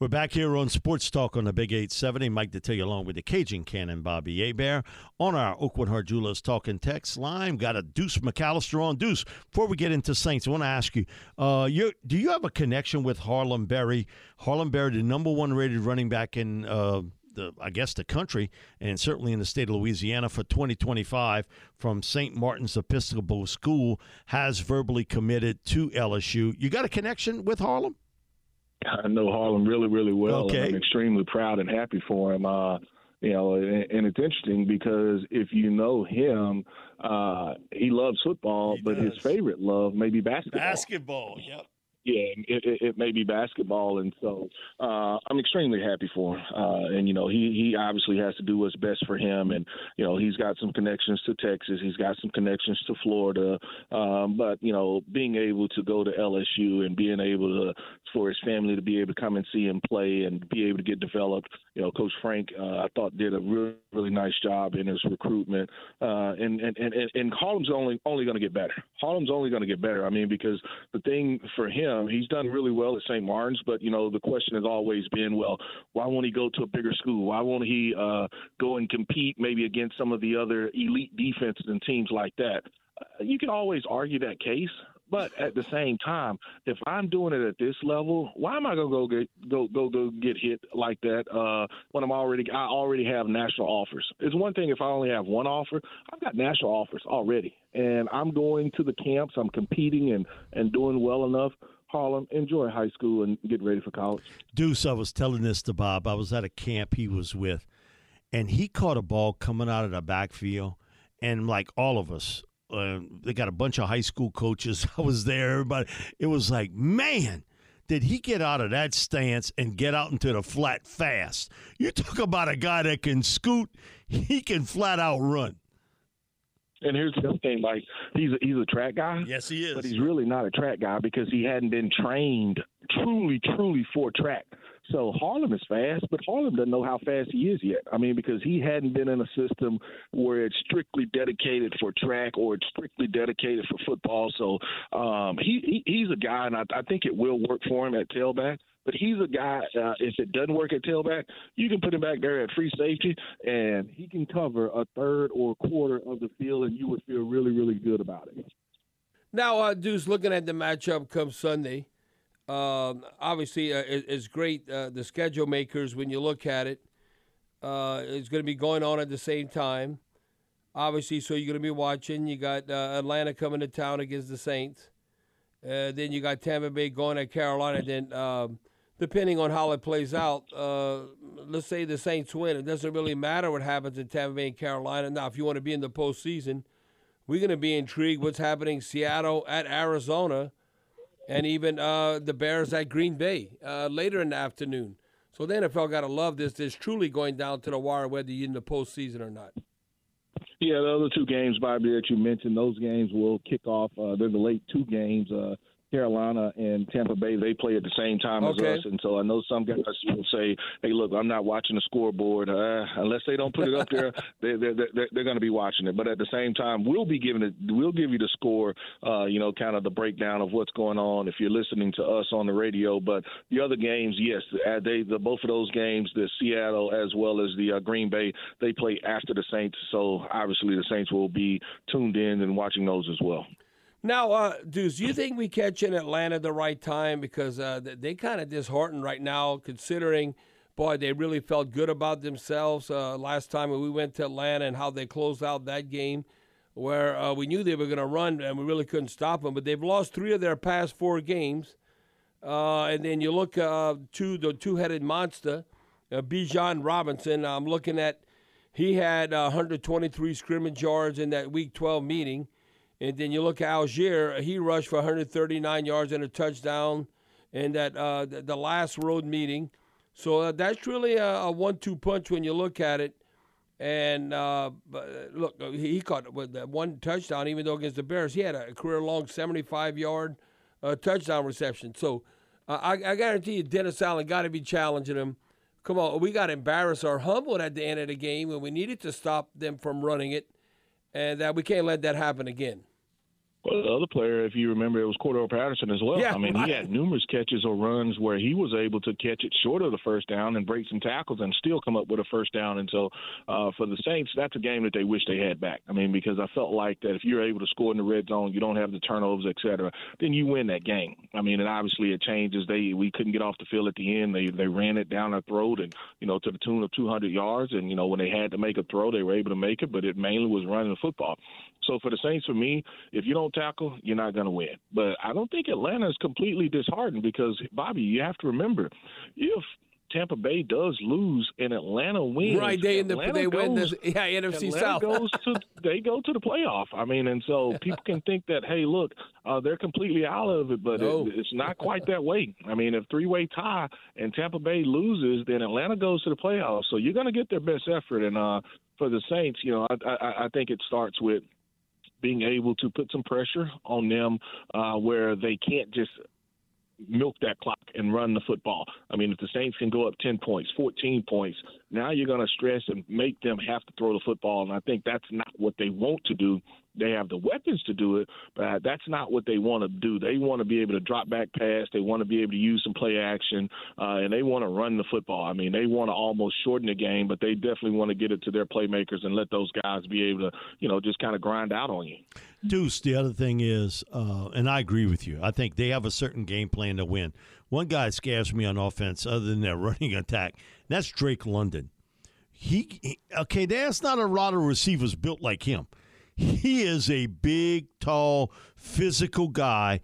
We're back here on Sports Talk on the Big 870. Mike Detillier along with the Cajun Cannon Bobby Hebert on our Oakwood Heart Jewelers Talking Text line. Got a Deuce McAllister on. Deuce, before we get into Saints, I want to ask you, uh, do you have a connection with Harlem Berry? Harlem Berry, the number one rated running back in uh, the, I guess, the country and certainly in the state of Louisiana for 2025 from St. Martin's Episcopal School, has verbally committed to LSU. You got a connection with Harlem? I know Harlem really, really well. Okay. And I'm extremely proud and happy for him. Uh, you know, and, and it's interesting because if you know him, uh, he loves football, He but his favorite love may be basketball. Basketball, yep. Yeah, it, it, it may be basketball, and so uh, I'm extremely happy for him. Uh, and you know, he he obviously has to do what's best for him, and you know, he's got some connections to Texas, he's got some connections to Florida. Um, but you know, being able to go to LSU and being able to for his family to be able to come and see him play and be able to get developed. You know, Coach Frank, uh, I thought did a really really nice job in his recruitment. Uh, and, and and and Harlem's only only going to get better. Harlem's only going to get better. I mean, because the thing for him, he's done really well at St. Martin's, but you know, the question has always been, well, why won't he go to a bigger school? Why won't he uh, go and compete maybe against some of the other elite defenses and teams like that? Uh, you can always argue that case. But at the same time, if I'm doing it at this level, why am I gonna go get go go go get hit like that uh, when I'm already I already have national offers? It's one thing if I only have one offer. I've got national offers already, and I'm going to the camps. I'm competing and and doing well enough. Harlem, enjoy high school and get ready for college. Deuce, I was telling this to Bob. I was at a camp he was with, and he caught a ball coming out of the backfield. And like all of us, uh, they got a bunch of high school coaches. I was there, everybody. It was like, man, did he get out of that stance and get out into the flat fast? You talk about a guy that can scoot, he can flat out run. And here's the other thing: like he's a, he's a track guy. Yes, he is. but he's really not a track guy because he hadn't been trained truly, truly for track. So Harlem is fast, but Harlem doesn't know how fast he is yet. I mean, because he hadn't been in a system where it's strictly dedicated for track or it's strictly dedicated for football. So um, he, he he's a guy, and I, I think it will work for him at tailback. But he's a guy. Uh, if it doesn't work at tailback, you can put him back there at free safety, and he can cover a third or a quarter of the field, and you would feel really, really good about it. Now, uh, Deuce, looking at the matchup come Sunday, um, obviously uh, it, it's great. Uh, the schedule makers, when you look at it, uh, it's going to be going on at the same time. Obviously, so you're going to be watching. You got uh, Atlanta coming to town against the Saints. Uh, then you got Tampa Bay going at Carolina. Then, um, depending on how it plays out, uh, let's say the Saints win. It doesn't really matter what happens in Tampa Bay and Carolina. Now, if you want to be in the postseason, we're going to be intrigued what's happening Seattle at Arizona and even uh, the Bears at Green Bay uh, later in the afternoon. So the NFL got to love this. This truly going down to the wire whether you're in the postseason or not. Yeah, the other two games, Bobby, that you mentioned, those games will kick off. Uh, they're the late two games. Uh, Carolina and Tampa Bay, they play at the same time Okay. as us. And so I know some guys will say, hey, look, I'm not watching the scoreboard. Uh, unless they don't put it up there, they, they're, they're, they're going to be watching it. But at the same time, we'll be giving it, we'll give you the score, uh, you know, kind of the breakdown of what's going on if you're listening to us on the radio. But the other games, yes, uh, they, the, both of those games, the Seattle as well as the uh, Green Bay, they play after the Saints. So obviously the Saints will be tuned in and watching those as well. Now, uh, do you think we catch in Atlanta the right time? Because uh, they, kind of disheartened right now, considering, boy, they really felt good about themselves uh, last time when we went to Atlanta and how they closed out that game, where uh, we knew they were going to run and we really couldn't stop them. But they've lost three of their past four games. Uh, and then you look uh, to the two-headed monster, uh, Bijan Robinson. I'm looking at he had uh, 123 scrimmage yards in that Week 12 meeting, and then you look at Allgeier. He rushed for 139 yards and a touchdown in that uh, the, last road meeting. So uh, that's really a, a one-two punch when you look at it. And uh, look, uh, he caught with that one touchdown, even though against the Bears, he had a career-long 75-yard uh, touchdown reception. So uh, I, I guarantee you, Dennis Allen got to be challenging him. Come on, we got embarrassed or humbled at the end of the game when we needed to stop them from running it, and that we can't let that happen again. Well, the other player, if you remember, it was Cordarrelle Patterson as well. Yeah, I mean, he had numerous catches or runs where he was able to catch it short of the first down and break some tackles and still come up with a first down. And so, uh, for the Saints, that's a game that they wish they had back. I mean, because I felt like that if you're able to score in the red zone, you don't have the turnovers, et cetera, then you win that game. I mean, and obviously it changes. They we couldn't get off the field at the end. They they ran it down our throat and you know to the tune of 200 yards. And you know when they had to make a throw, they were able to make it, but it mainly was running the football. So for the Saints, for me, if you don't tackle, you're not going to win. But I don't think Atlanta is completely disheartened because Bobby, you have to remember, if Tampa Bay does lose and Atlanta wins, Right, they in the Atlanta they win goes, the yeah NFC Atlanta South. goes to they go to the playoff. I mean, and so people can think that hey, look, uh, they're completely out of it, but No. it, it's not quite that way. I mean, if three way tie and Tampa Bay loses, then Atlanta goes to the playoffs. So you're going to get their best effort. And uh, for the Saints, you know, I, I, I think it starts with being able to put some pressure on them uh, where they can't just milk that clock and run the football. I mean, if the Saints can go up 10 points, 14 points, now you're going to stress and make them have to throw the football. And I think that's not what they want to do. They have the weapons to do it, but that's not what they want to do. They want to be able to drop back pass. They want to be able to use some play action, uh, and they want to run the football. I mean, they want to almost shorten the game, but they definitely want to get it to their playmakers and let those guys be able to, you know, just kind of grind out on you. Deuce, the other thing is, uh, and I agree with you. I think they have a certain game plan to win. One guy scares me on offense, other than their running attack. That's Drake London. He, he okay. There's not a lot of receivers built like him. He is a big, tall, physical guy,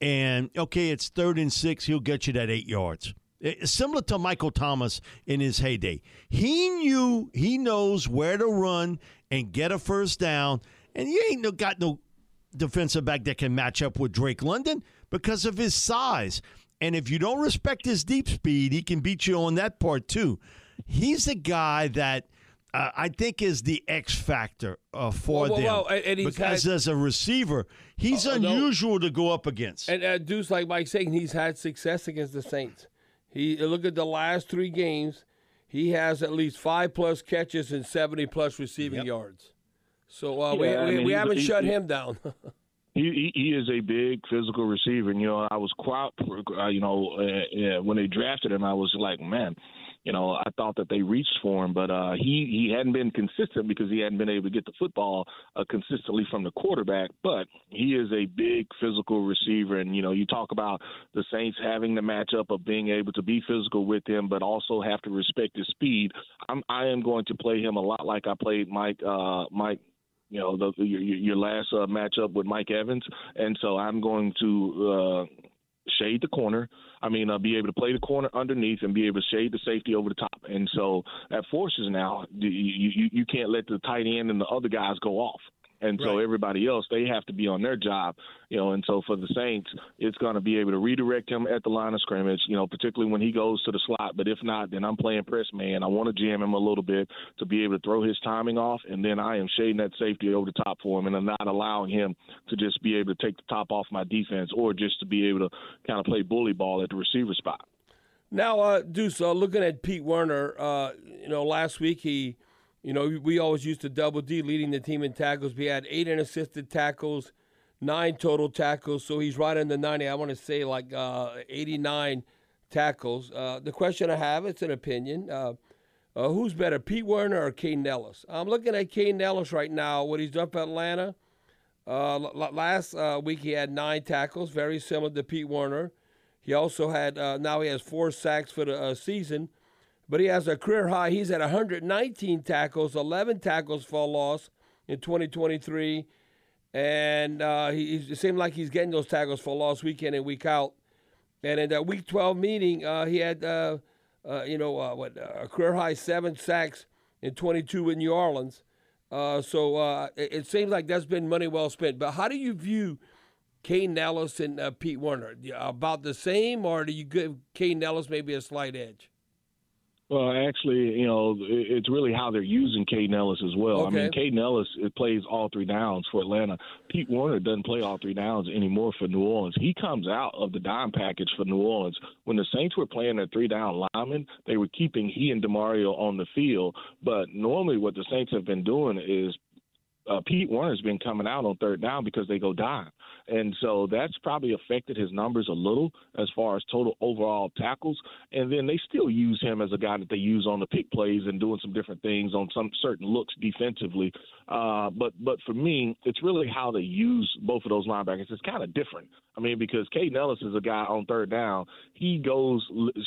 and okay, it's third and six. He'll get you that eight yards. It's similar to Michael Thomas in his heyday. He knew he knows where to run and get a first down, and you ain't no, got no defensive back that can match up with Drake London because of his size. And if you don't respect his deep speed, he can beat you on that part too. He's a guy that uh, I think is the X factor uh, for Well, well, them well, and- and he's because had- as a receiver, he's Uh, no. unusual to go up against. And uh, Deuce, like Mike saying, he's had success against the Saints. He look at the last three games. He has at least five plus catches and seventy plus receiving Yep. yards. So uh, we, Yeah, I we, mean, we he's- haven't he's- shut him down. He, he he is a big physical receiver, and you know I was quite uh, you know uh, yeah, when they drafted him, I was like, man, you know I thought that they reached for him, but uh, he he hadn't been consistent because he hadn't been able to get the football uh, consistently from the quarterback. But he is a big physical receiver, and you know you talk about the Saints having the matchup of being able to be physical with him, but also have to respect his speed. I'm I am going to play him a lot like I played Mike uh, Mike you know, the, your, your last uh, matchup with Mike Evans, and so I'm going to uh, shade the corner. I mean, uh, be able to play the corner underneath and be able to shade the safety over the top. And so that forces now you you, you can't let the tight end and the other guys go off. And so Right. everybody else, they have to be on their job, you know. And so for the Saints, it's going to be able to redirect him at the line of scrimmage, you know, particularly when he goes to the slot. But if not, then I'm playing press man. I want to jam him a little bit to be able to throw his timing off, and then I am shading that safety over the top for him, and I'm not allowing him to just be able to take the top off my defense or just to be able to kind of play bully ball at the receiver spot. Now, uh, Deuce, uh, looking at Pete Werner, uh, you know, last week he, you know, we always used to double D leading the team in tackles. We had eight unassisted tackles, nine total tackles, so he's right in the 90. I want to say like uh, 89 tackles. Uh, the question I have, it's an opinion. Uh, uh, who's better, Pete Werner or Kaden Elliss? I'm looking at Kaden Elliss right now, what he's done for Atlanta. Uh, last uh, week he had nine tackles, very similar to Pete Werner. He also had now he has four sacks for the season, but he has a career high. He's at 119 tackles, 11 tackles for loss in 2023, and uh, he, it seemed like he's getting those tackles for loss week in and week out. And in that Week 12 meeting, uh, he had uh, uh, you know uh, what a career high seven sacks in 22 in New Orleans. Uh, so uh, it, it seems like that's been money well spent. But how do you view Kaden Elliss and uh, Pete Werner? About the same, or do you give Kaden Elliss maybe a slight edge? Well, actually, you know, it's really how they're using Kaden Elliss as well. Okay. I mean, Kaden Elliss it plays all three downs for Atlanta. Pete Warner doesn't play all three downs anymore for New Orleans. He comes out of the dime package for New Orleans. When the Saints were playing their three down linemen, they were keeping he and Demario on the field. But normally, what the Saints have been doing is uh, Pete Warner's been coming out on third down because they go dime. And so that's probably affected his numbers a little as far as total overall tackles. And then they still use him as a guy that they use on the pick plays and doing some different things on some certain looks defensively. Uh, but but for me, it's really how they use both of those linebackers. It's kind of different. I mean, because Kaden Elliss is a guy on third down. He goes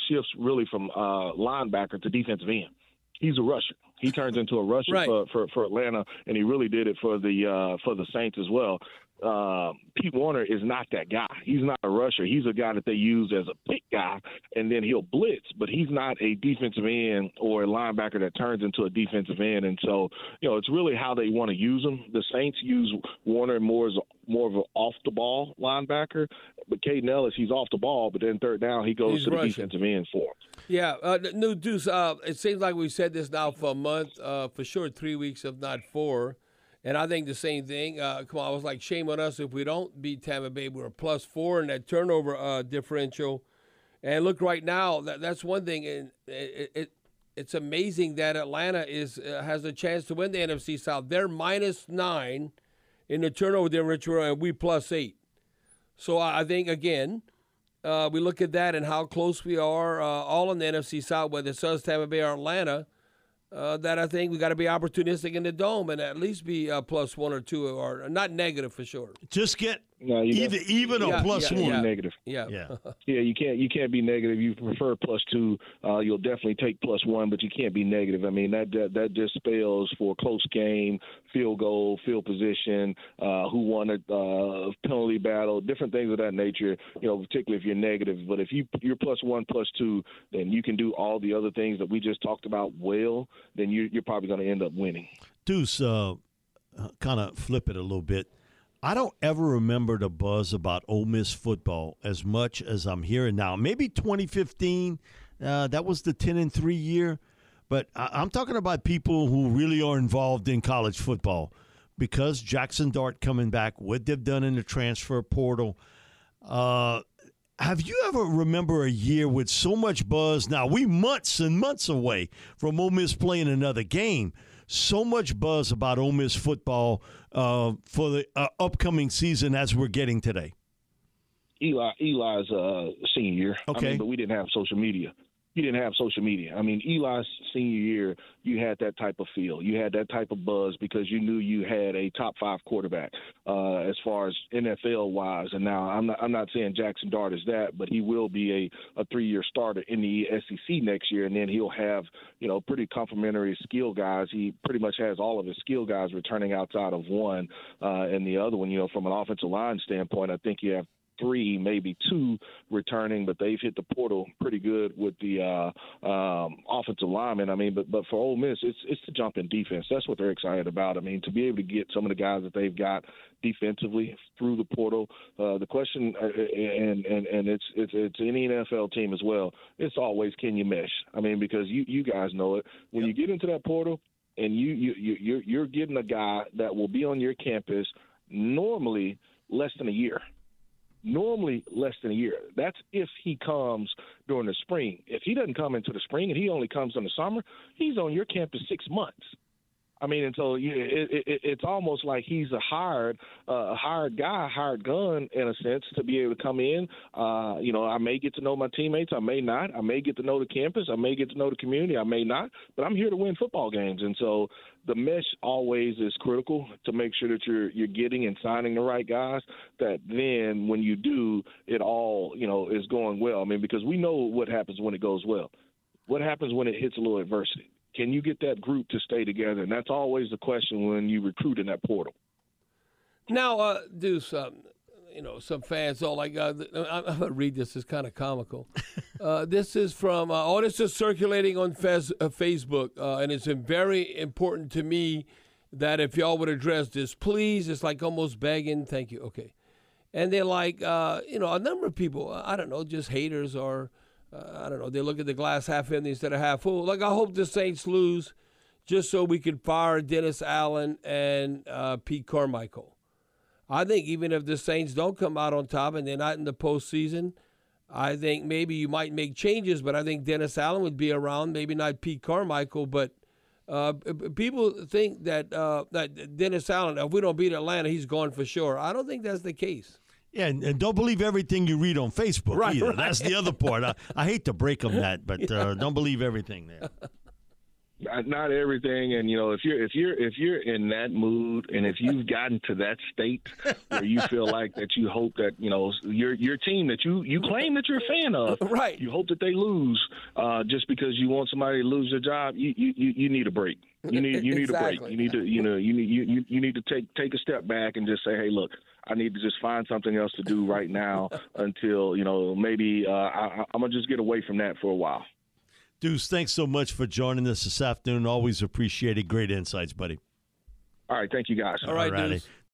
shifts really from uh, linebacker to defensive end he's a rusher. He turns into a rusher Right. for, for, for Atlanta, and he really did it for the uh, for the Saints as well. Uh, Pete Warner is not that guy. He's not a rusher. He's a guy that they use as a pick guy, and then he'll blitz. But he's not a defensive end or a linebacker that turns into a defensive end. And so, you know, it's really how they want to use him. The Saints use Warner more as more of an off the ball linebacker, but Kaden Elliss, he's off the ball, but then third down he goes He's to the rushing. defensive end for him. Yeah, uh, new Deuce. Uh, it seems like we've said this now for a month, uh, for sure, three weeks, if not four. And I think the same thing. Uh, come on, I was like, shame on us if we don't beat Tampa Bay. We're plus four in that turnover uh, differential. And look, right now, that, that's one thing. And it, it, it's amazing that Atlanta is uh, has a chance to win the NFC South. They're minus nine in the turnover differential, and we plus eight. So I I think again, uh, we look at that and how close we are, uh, all in the NFC South, whether it's us, Tampa Bay, or Atlanta. Uh, that I think we got to be opportunistic in the dome and at least be uh, plus one or two, or not negative for sure. Just get No, you either even or Yeah, plus yeah, one. yeah. negative. Yeah. Yeah. Yeah, you can't you can't be negative. You prefer plus two. Uh, you'll definitely take plus one, but you can't be negative. I mean that that, that just spells for close game, field goal, field position, uh, who won a uh, penalty battle, different things of that nature. You know, particularly if you're negative. But if you you're plus one, plus two, then you can do all the other things that we just talked about well. Then you, you're probably going to end up winning. Deuce, uh, kind of flip it a little bit. I don't ever remember the buzz about Ole Miss football as much as I'm hearing now. Maybe 2015, uh, that was the 10 and 3 year. But I- I'm talking about people who really are involved in college football because Jaxson Dart coming back, what they've done in the transfer portal. Uh, have you ever remember a year with so much buzz? Now we months and months away from Ole Miss playing another game. So much buzz about Ole Miss football uh, for the uh, upcoming season as we're getting today. Eli Eli's uh, senior year. I Okay. mean, but we didn't have social media. You didn't have social media. I mean, Eli's senior year, you had that type of feel. You had that type of buzz because you knew you had a top five quarterback uh, as far as NFL wise. And now I'm not I'm not saying Jaxson Dart is that, but he will be a, a three year starter in the SEC next year, and then he'll have you know pretty complementary skill guys. He pretty much has all of his skill guys returning outside of one, uh, and the other one, you know, from an offensive line standpoint, I think you have three, maybe two returning, but they've hit the portal pretty good with the uh, um, offensive linemen. I mean, but but for Ole Miss, it's it's the jump in defense. That's what they're excited about. I mean, to be able to get some of the guys that they've got defensively through the portal. Uh, the question, uh, and and and it's it's it's any NFL team as well. It's always can you mesh? I mean, because you you guys know it when you get into that portal. And you, you, you, you're, you're getting a guy that will be on your campus normally less than a year normally less than a year. That's if he comes during the spring. If he doesn't come into the spring and he only comes in the summer, he's on your campus six months. I mean, and so it, it, it's almost like he's a hired, uh, hired guy, hired gun in a sense to be able to come in. Uh, you know, I may get to know my teammates, I may not. I may get to know the campus, I may get to know the community, I may not. But I'm here to win football games, and so the mesh always is critical to make sure that you're you're getting and signing the right guys. That then when you do, it all you know is going well. I mean, because we know what happens when it goes well. What happens when it hits a little adversity? Can you get that group to stay together? And that's always the question when you recruit in that portal. Now, uh, Deuce, um, you know, some fans all like, uh, I'm, I'm going to read this. It's kind of comical. uh, this is from, uh, oh, this is circulating on Fez, uh, Facebook, uh, and it's very important to me that if y'all would address this, please. It's like almost begging. Thank you. Okay. And they're like, uh, you know, a number of people, I don't know, just haters or uh, I don't know. They look at the glass half empty instead of half full. Like I hope the Saints lose, just so we can fire Dennis Allen and uh, Pete Carmichael. I think even if the Saints don't come out on top and they're not in the postseason, I think maybe you might make changes. But I think Dennis Allen would be around. Maybe not Pete Carmichael, but. Uh, people think that uh, that Dennis Allen, if we don't beat Atlanta, he's gone for sure. I don't think that's the case. Yeah, and, and, don't believe everything you read on Facebook right, either. Right. That's the other part. I, I, hate to break them that, but uh, don't believe everything there. Not everything, and you know, if you're if you're if you're in that mood, and if you've gotten to that state where you feel like that, you hope that you know your your team that you you claim that you're a fan of, right? You hope that they lose uh, just because you want somebody to lose their job. You you you need a break. You need you need exactly. a break. You need to you know you need you you need to take take a step back and just say, hey, look, I need to just find something else to do right now until you know maybe uh, I, I'm gonna just get away from that for a while. Deuce, thanks so much for joining us this afternoon. Always appreciated. Great insights, buddy. All right, thank you guys. All right, Alrighty. Deuce.